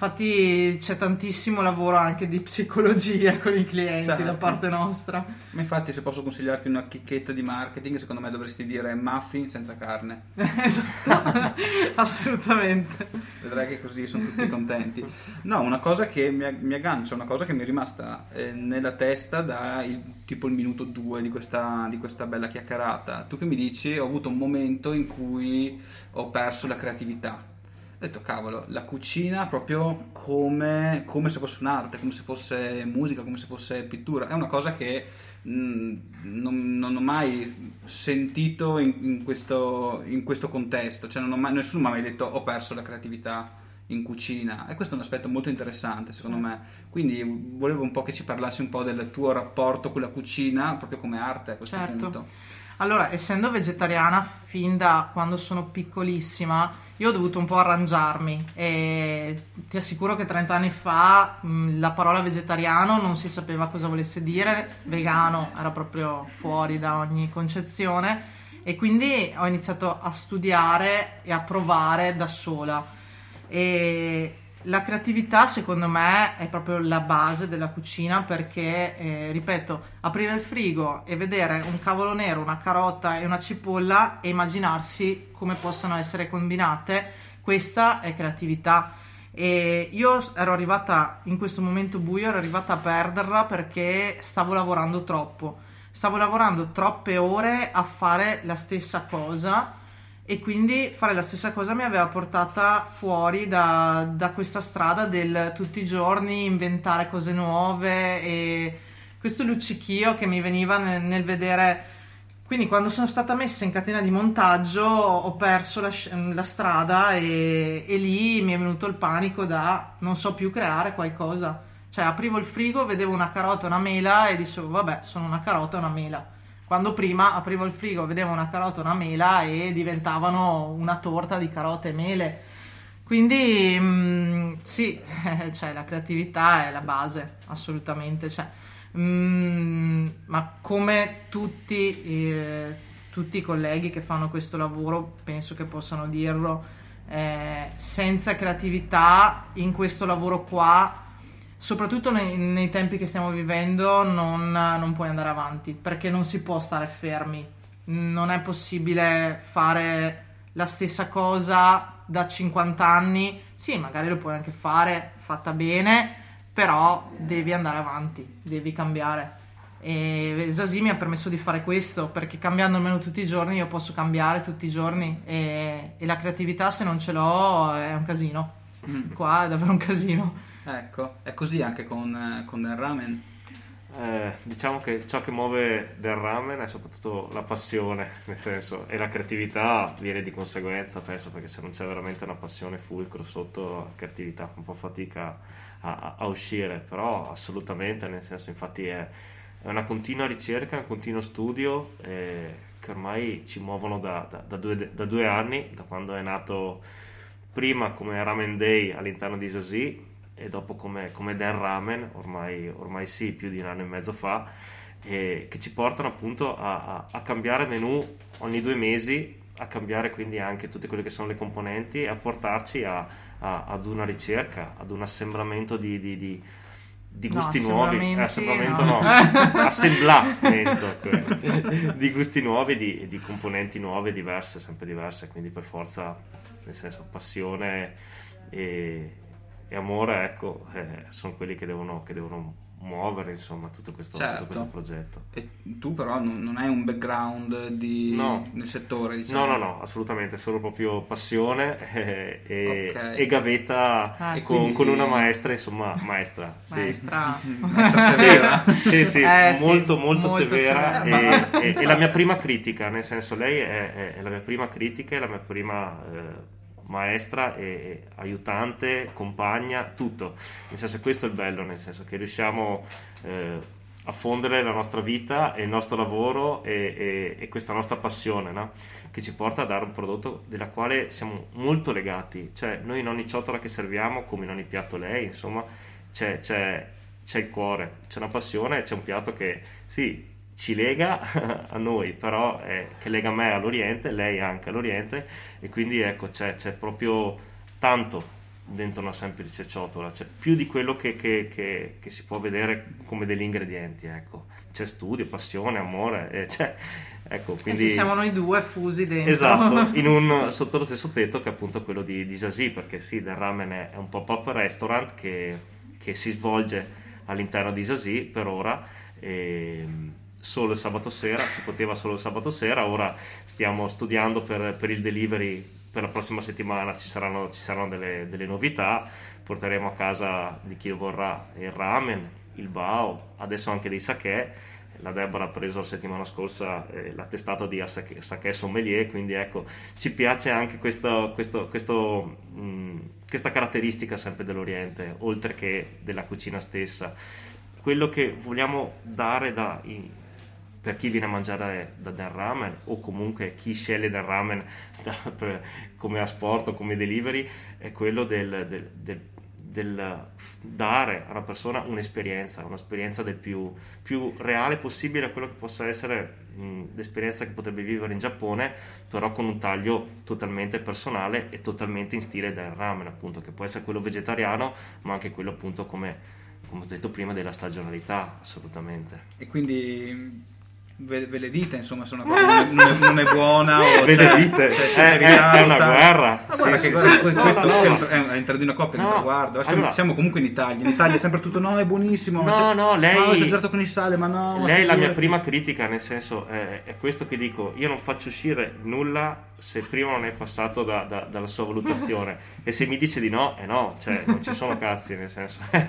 Infatti c'è tantissimo lavoro anche di psicologia con i clienti Certo. da parte nostra. Ma infatti se posso consigliarti una chicchetta di marketing, secondo me dovresti dire muffin senza carne. esatto, assolutamente. Vedrai che così sono tutti contenti. No, una cosa che mi, mi aggancia, una cosa che mi è rimasta eh, nella testa da il- tipo il minuto 2 di questa, di questa bella chiacchierata. Tu che mi dici, ho avuto un momento in cui ho perso la creatività. Ho detto, cavolo, la cucina proprio come, come se fosse un'arte, come se fosse musica, come se fosse pittura. È una cosa che mh, non, non ho mai sentito in, in questo, in questo contesto. Cioè, non ho mai- nessuno mi ha mai detto ho perso la creatività in cucina. E questo è un aspetto molto interessante, secondo me. Quindi volevo un po' che ci parlassi un po' del tuo rapporto con la cucina, proprio come arte a questo Certo. punto. Allora, essendo vegetariana fin da quando sono piccolissima, io ho dovuto un po' arrangiarmi e ti assicuro che 30 anni fa mh, la parola vegetariano non si sapeva cosa volesse dire, vegano era proprio fuori da ogni concezione e quindi ho iniziato a studiare e a provare da sola. E la creatività secondo me è proprio la base della cucina perché, eh, ripeto, aprire il frigo e vedere un cavolo nero, una carota e una cipolla e immaginarsi come possano essere combinate, questa è creatività. E io ero arrivata in questo momento buio, ero arrivata a perderla perché stavo lavorando troppo. Stavo lavorando troppe ore a fare la stessa cosa e quindi fare la stessa cosa mi aveva portata fuori da, da questa strada del tutti i giorni inventare cose nuove e questo luccichio che mi veniva nel, nel vedere. Quindi quando sono stata messa in catena di montaggio ho perso la, la strada e, e, lì mi è venuto il panico da non so più creare qualcosa. Cioè aprivo il frigo, vedevo una carota e una mela e dicevo vabbè sono una carota e una mela quando prima aprivo il frigo, vedevo una carota e una mela e diventavano una torta di carote e mele. Quindi mh, mm, sì, cioè, la creatività è la base, assolutamente. Cioè, mh, mm, ma come tutti, eh, tutti, i colleghi che fanno questo lavoro, penso che possano dirlo, eh, senza creatività in questo lavoro qua soprattutto nei, nei, tempi che stiamo vivendo, non, non, puoi andare avanti perché non si può stare fermi. Non è possibile fare la stessa cosa da 50 anni. Sì, magari lo puoi anche fare fatta bene, però devi andare avanti, devi cambiare. E Zasi mi ha permesso di fare questo perché cambiando almeno tutti i giorni io posso cambiare tutti i giorni e, e la creatività se non ce l'ho è un casino. Mm. Qua è davvero un casino. Ecco, è così anche con, con del ramen. Eh, diciamo che ciò che muove del ramen è soprattutto la passione, nel senso, e la creatività viene di conseguenza, penso, perché se non c'è veramente una passione fulcro sotto, la creatività un po' fatica a, a, uscire, però assolutamente, nel senso, infatti è, è una continua ricerca, un continuo studio eh, che ormai ci muovono da, da, da, due, da due anni, da quando è nato prima come Ramen Day all'interno di Zazie e dopo come, come Dan Ramen, ormai, ormai, sì, più di un anno e mezzo fa, che ci portano appunto a, a, a, cambiare menu ogni due mesi, a cambiare quindi anche tutte quelle che sono le componenti e a portarci a, ad una ricerca, ad un assembramento di, di, di di gusti no, nuovi, eh, assemblamento no, no. assemblamento di gusti nuovi, di, di componenti nuove, diverse, sempre diverse, quindi per forza, nel senso, passione e, e amore, ecco, eh, sono quelli che devono, che devono muovere insomma tutto questo, certo. tutto questo, progetto. E tu però non, non hai un background di, no. nel settore? Diciamo. No, no, no, assolutamente, solo proprio passione eh, e, okay. e, gavetta ah, con, sì. con, una maestra, insomma, maestra. Maestra, sì. maestra severa? sì, sì, eh, molto, sì, molto, molto, severa, severa. E, e, la mia prima critica, nel senso lei è, è, è la mia prima critica, è la mia prima... Eh, maestra e aiutante, compagna, tutto. Nel senso questo è il bello, nel senso che riusciamo eh, a fondere la nostra vita e il nostro lavoro e, e, e questa nostra passione, no? che ci porta a dare un prodotto della quale siamo molto legati. Cioè noi in ogni ciotola che serviamo, come in ogni piatto lei, insomma, c'è, c'è, c'è il cuore, c'è una passione, c'è un piatto che sì, ci lega a noi, però eh, che lega me all'Oriente, lei anche all'Oriente e quindi ecco c'è, c'è proprio tanto dentro una semplice ciotola, c'è più di quello che, che, che, che si può vedere come degli ingredienti, ecco. C'è studio, passione, amore, eh, c'è, ecco, quindi... E siamo noi due fusi dentro. Esatto, in un, sotto lo stesso tetto che è appunto quello di, di Zazie, perché sì, del ramen è un pop-up restaurant che, che si svolge all'interno di Zazie per ora e solo il sabato sera, si poteva solo il sabato sera, ora stiamo studiando per, per il delivery per la prossima settimana ci saranno, ci saranno delle, delle, novità, porteremo a casa di chi vorrà il ramen, il bao, adesso anche dei sake. La Deborah ha preso la settimana scorsa eh, l'attestato di sake, sake sommelier, quindi ecco, ci piace anche questo, questo, questo, mh, questa caratteristica sempre dell'Oriente, oltre che della cucina stessa. Quello che vogliamo dare da, per chi viene a mangiare da, da ramen o comunque chi sceglie del ramen da, per, come asporto, come delivery, è quello del, del, del, del, dare a una persona un'esperienza, un'esperienza del più, più reale possibile a quello che possa essere mh, l'esperienza che potrebbe vivere in Giappone, però con un taglio totalmente personale e totalmente in stile del ramen, appunto, che può essere quello vegetariano, ma anche quello appunto come come ho detto prima, della stagionalità, assolutamente. E quindi ve, ve le dite, insomma, se una cosa non è, non è- buona o Ve le c'è- dite? c'è È- sincerità, è- è una guerra. Ma guarda Sì, che sì, guarda, sì. que- No, questo no, è no. è all'interno di una coppia, No, traguardo. Siamo, allora- siamo comunque in Italia. In Italia è sempre tutto no, è buonissimo. No, cioè, no, lei- ho esagerato con il sale, ma no. Lei è la mia prima critica, nel senso, è, è questo che dico, io non faccio uscire nulla se prima non è passato da- da- dalla sua valutazione e se mi dice di no, è no, cioè non ci sono cazzi, nel senso, Eh,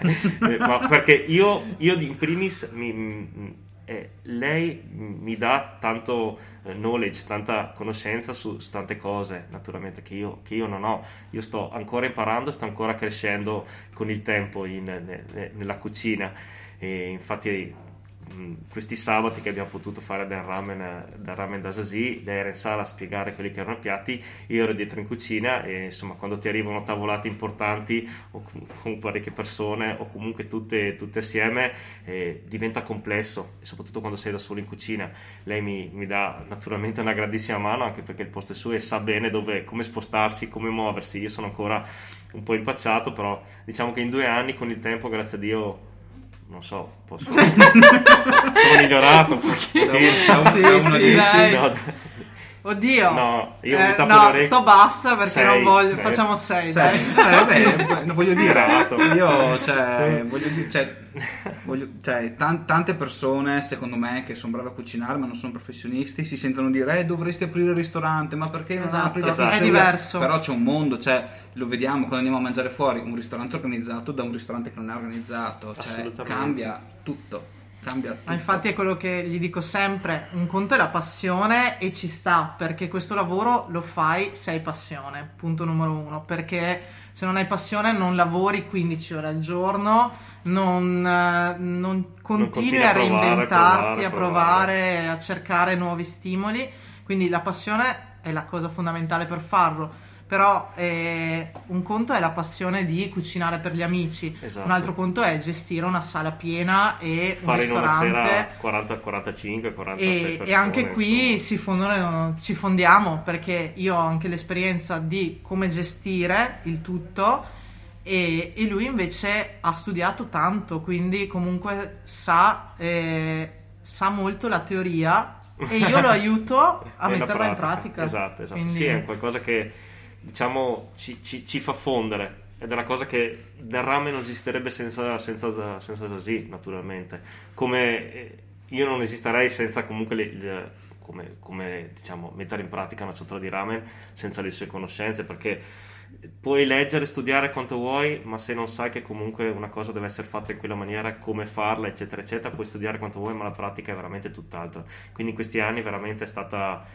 perché io, io in primis, mi- m- eh, lei mi dà tanto eh, knowledge, tanta conoscenza su, su tante cose, naturalmente, che io, che io non ho, io sto ancora imparando, sto ancora crescendo con il tempo in- ne- ne- nella cucina. E infatti questi sabati che abbiamo potuto fare del ramen, del ramen da Sasi, lei era in sala a spiegare quelli che erano i piatti, io ero dietro in cucina e insomma quando ti arrivano tavolate importanti o con, parecchie persone o comunque tutte, tutte assieme eh, diventa complesso soprattutto quando sei da solo in cucina. Lei mi, mi dà naturalmente una grandissima mano anche perché il posto è suo e sa bene dove, come spostarsi, come muoversi. Io sono ancora un po' impacciato, però diciamo che in due anni con il tempo, grazie a Dio, non so, posso... sono migliorato. posso Da un- dire. da un- Sì, da sì, dieci. dai. No, Oddio. No, io Eh, no, sto bassa perché Sei, non voglio. sei. Facciamo 6. Sai, cioè, vabbè, non voglio dire, io, cioè, voglio dire, cioè, voglio- cioè, tan- tante persone, secondo me, che sono brave a cucinare, ma non sono professionisti, si sentono dire, eh, dovresti aprire il ristorante, ma perché non Esatto, apri la esatto. è pizzeria?" diverso. Però c'è un mondo, cioè, lo vediamo quando andiamo a mangiare fuori, un ristorante organizzato da un ristorante che non è organizzato, cioè, cambia tutto, cambia tutto. Ma infatti è quello che gli dico sempre, un conto è la passione e ci sta, perché questo lavoro lo fai se hai passione, punto numero uno, perché se non hai passione non lavori 15 ore al giorno, non, eh, non continui continui a a provare, reinventarti, provare, a provare, a cercare nuovi stimoli, quindi la passione è la cosa fondamentale per farlo. Però eh, un conto è la passione di cucinare per gli amici, Esatto. un altro conto è gestire una sala piena e un fare una ristorante sera 40, 45, 46 e, persone. e anche qui fondono, ci fondiamo perché io ho anche l'esperienza di come gestire il tutto e, e lui invece ha studiato tanto, quindi comunque sa, eh, sa molto la teoria e io lo aiuto a la metterla in pratica. Esatto, esatto. Quindi- Sì, è qualcosa che diciamo ci, ci- ci fa fondere. Ed è una cosa che del ramen non esisterebbe senza, senza, senza Zazie, naturalmente. Come eh, io non esisterei senza comunque le- le- come, come, diciamo, mettere in pratica una ciotola di ramen senza le sue conoscenze, perché puoi leggere, studiare quanto vuoi, ma se non sai che comunque una cosa deve essere fatta in quella maniera, come farla, eccetera, eccetera, puoi studiare quanto vuoi, ma la pratica è veramente tutt'altro. Quindi in questi anni veramente è stata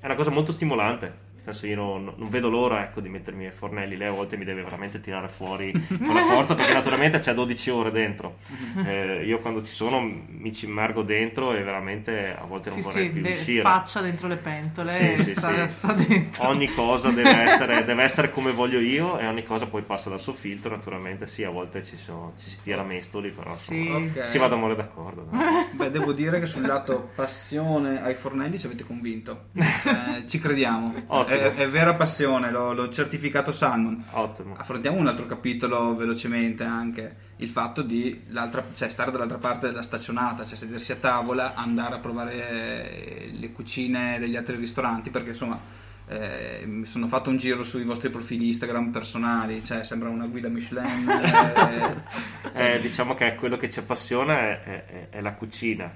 è una cosa molto stimolante. Senso, io non, non vedo l'ora ecco, di mettermi ai fornelli. Lei a volte mi deve veramente tirare fuori con la forza perché naturalmente c'è 12 ore dentro. Eh, io quando ci sono mi ci immergo dentro e veramente a volte non Sì, vorrei sì, più de- uscire. faccia dentro le pentole Sì, e sì, sta, sì. sta dentro. Ogni cosa deve essere, deve essere come voglio io e ogni cosa poi passa dal suo filtro. Naturalmente, sì, a volte ci, sono- ci si tira mestoli, però Sì. insomma, Ok. si va d'amore d'accordo. dai. Beh, devo dire che sul lato passione ai fornelli ci avete convinto. Eh, ci crediamo. Ottimo. È, è vera passione, l'ho, l'ho certificato Salmon. Ottimo. Affrontiamo un altro capitolo velocemente anche. Il fatto di l'altra- cioè, stare dall'altra parte della staccionata, cioè sedersi a tavola, andare a provare le cucine degli altri ristoranti, perché insomma eh, mi sono fatto un giro sui vostri profili Instagram personali, cioè sembra una guida Michelin. eh, Eh, diciamo che quello che ci appassiona è, è- è la cucina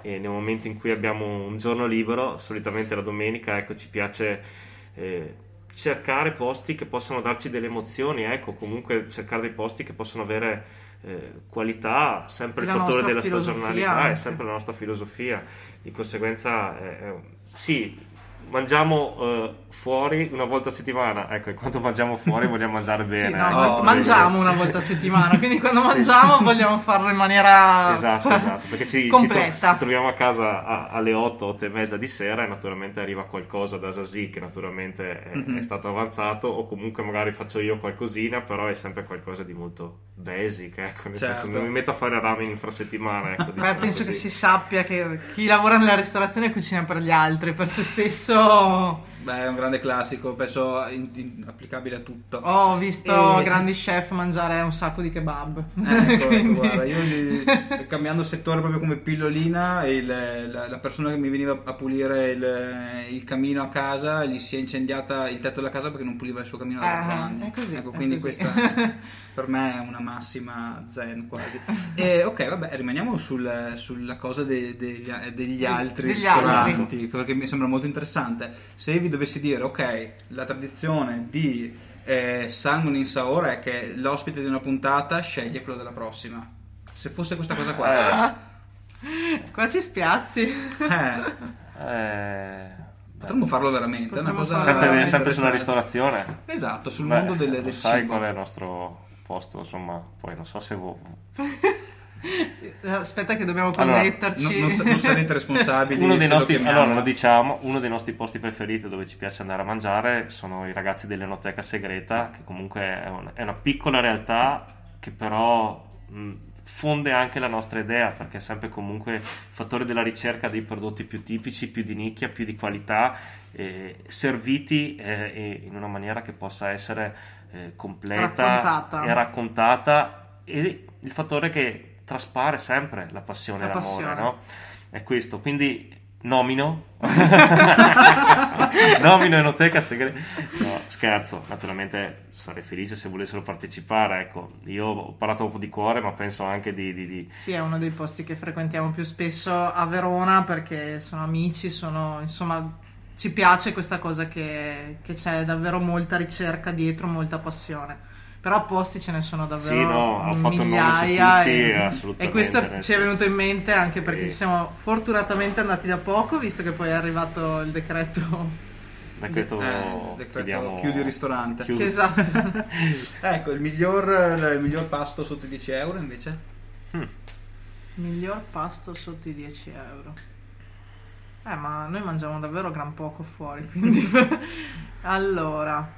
e nel momento in cui abbiamo un giorno libero, solitamente la domenica, ecco, ci piace eh, cercare posti che possano darci delle emozioni, ecco, comunque cercare dei posti che possono avere eh, qualità, sempre il fattore della stagionalità, è sempre la nostra filosofia, di conseguenza eh, eh, sì. Mangiamo eh, fuori una volta a settimana, ecco, e quando mangiamo fuori vogliamo mangiare bene. Sì, no, Oh, mangiamo una volta a settimana, quindi quando mangiamo vogliamo farlo in maniera Esatto, cioè, esatto, perché ci, ci tro- completa. ci troviamo a casa a- alle 8, 8 e mezza di sera e naturalmente arriva qualcosa da Sasi che naturalmente è, Mhm. è stato avanzato o comunque magari faccio io qualcosina, però è sempre qualcosa di molto basic, ecco, nel Certo. senso non mi metto a fare ramen infrasettimana, ecco, Beh, diciamo penso che così. si sappia che chi lavora nella ristorazione cucina per gli altri, per se stesso 주십시오. Beh, è un grande classico, penso in- in- applicabile a tutto. Ho visto E- grandi chef mangiare un sacco di kebab. Ecco, ecco, Quindi- guarda, io li- cambiando settore proprio come pillolina, il- la, la persona che mi veniva a pulire il, il camino a casa gli si è incendiata il tetto della casa perché non puliva il suo camino da 4 anni. è così, Ecco, è quindi così. questa per me è una massima zen quasi. E ok, vabbè, rimaniamo sul- sulla cosa de- degli, degli altri degli ristoranti, perché mi sembra molto interessante. Se vi dovessi dire, ok, la tradizione di eh, Salmon in Saora è che l'ospite di una puntata sceglie quello della prossima. Se fosse questa cosa qua, Qua ci spiazzi. eh, Eh, potremmo farlo veramente. è una Potremmo cosa sempre, veramente sempre sulla ristorazione. Esatto, sul Beh, mondo delle, del sai cibo. qual è il nostro posto, insomma, poi non so se voi... Aspetta che dobbiamo Allora, connetterci. Non, non sa- non sarete responsabili. Uno dei nostri, allora lo diciamo, uno dei nostri posti preferiti dove ci piace andare a mangiare sono i ragazzi dell'Enoteca Segreta, che comunque è, un- è una piccola realtà che però mh, fonde anche la nostra idea, perché è sempre comunque il fattore della ricerca dei prodotti più tipici, più di nicchia, più di qualità, eh, serviti eh, in una maniera che possa essere eh, completa Raccontata. e raccontata e il fattore che traspare sempre la passione La e l'amore, passione. no? È questo, quindi nomino nomino Enoteca Segreta no, scherzo, naturalmente sarei felice se volessero partecipare ecco, io ho parlato un po' di cuore ma penso anche di, di- di- Sì, è uno dei posti che frequentiamo più spesso a Verona perché sono amici, sono insomma ci piace questa cosa che, che c'è davvero molta ricerca dietro, molta passione. Però posti ce ne sono davvero Sì, no, ho fatto migliaia tutti, e, e questo ci è venuto in mente anche Sì. perché ci siamo fortunatamente andati da poco, visto che poi è arrivato il decreto. decreto, Eh, decreto chiudiamo- chiudi il ristorante. chiudi- Esatto. Ecco, il miglior, il miglior pasto sotto i 10 euro invece? Miglior pasto sotto i 10 euro. Eh, ma noi mangiamo davvero gran poco fuori, quindi... allora...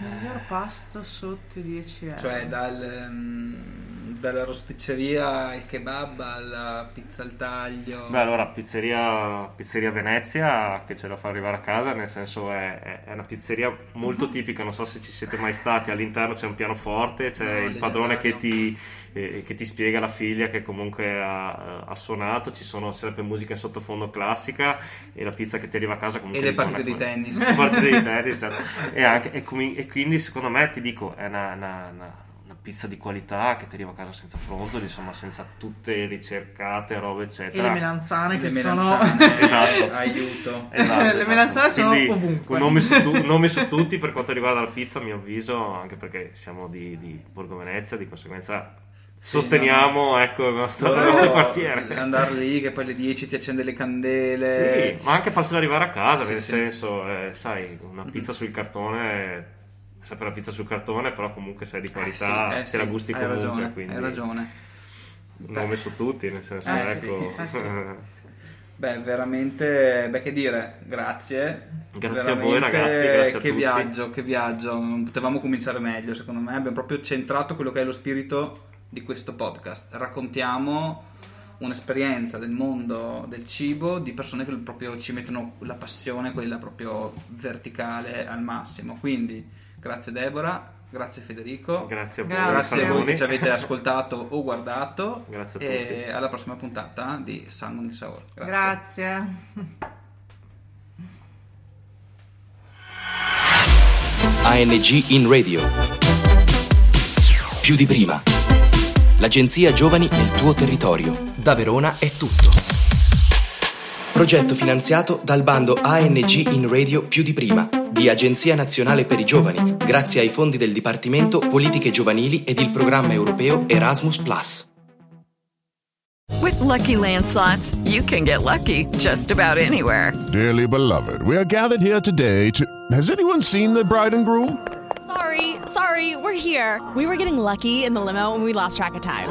Miglior pasto sotto i 10 euro. Cioè dal, ehm, dalla rosticceria al kebab alla pizza al taglio. Beh, allora, pizzeria, pizzeria Venezia che ce la fa arrivare a casa, nel senso è, è- una pizzeria molto Mhm. tipica, non so se ci siete mai stati, all'interno c'è un pianoforte, c'è No, il padrone che ti, eh, che ti spiega la figlia che comunque ha, ha suonato, ci sono sempre musica in sottofondo classica e la pizza che ti arriva a casa comunque E le partite di come- tennis. Le partite di tennis, esatto. e, anche- e comi- e quindi secondo me ti dico, è una- una- una pizza di qualità che ti arriva a casa senza fronzoli, insomma senza tutte le ricercate, robe E eccetera. le melanzane che Le sono... melanzane, Esatto. aiuto. Esatto, Le melanzane sono Quindi, ovunque. Un nome, su tu- nome su tutti per quanto riguarda la pizza, a mio avviso, anche perché siamo di, di Borgo Venezia, di conseguenza sosteniamo ecco, il, nostro, il nostro quartiere. Andare lì che poi alle 10 ti accende le candele. Sì, ma anche farsela arrivare a casa, Sì, nel sì. senso, eh, sai, una pizza sul cartone, sempre la pizza sul cartone, però comunque sei di Eh qualità, sì, eh te sì, la gusti hai comunque, ragione, quindi hai ragione. nome su tutti, nel senso, Eh, ecco. sì, sì. Beh, veramente, beh, che dire, grazie. Grazie a voi, ragazzi, grazie a che tutti. viaggio, che viaggio. Non potevamo cominciare meglio, secondo me. Abbiamo proprio centrato quello che è lo spirito di questo podcast. Raccontiamo un'esperienza del mondo del cibo di persone che proprio ci mettono la passione, quella proprio verticale al massimo. Quindi, grazie Deborah, grazie Federico. Grazie a voi, Grazie. Grazie a voi che ci avete ascoltato o guardato. Grazie a e tutti. alla prossima puntata di Salmon in Saur. Grazie. Grazie. ANG in radio. Più di prima. L'agenzia Giovani nel tuo territorio. Da Verona è tutto. Progetto finanziato dal bando ANG in radio più di prima di Agenzia Nazionale per i Giovani, grazie ai fondi del Dipartimento Politiche Giovanili ed il programma europeo Erasmus ⁇ With Lucky Land slots, you can get lucky just about anywhere. Dearly beloved, we are gathered here today to. Has anyone seen the bride and groom? Sorry, sorry, we're here. We were getting lucky in the limo and we lost track of time.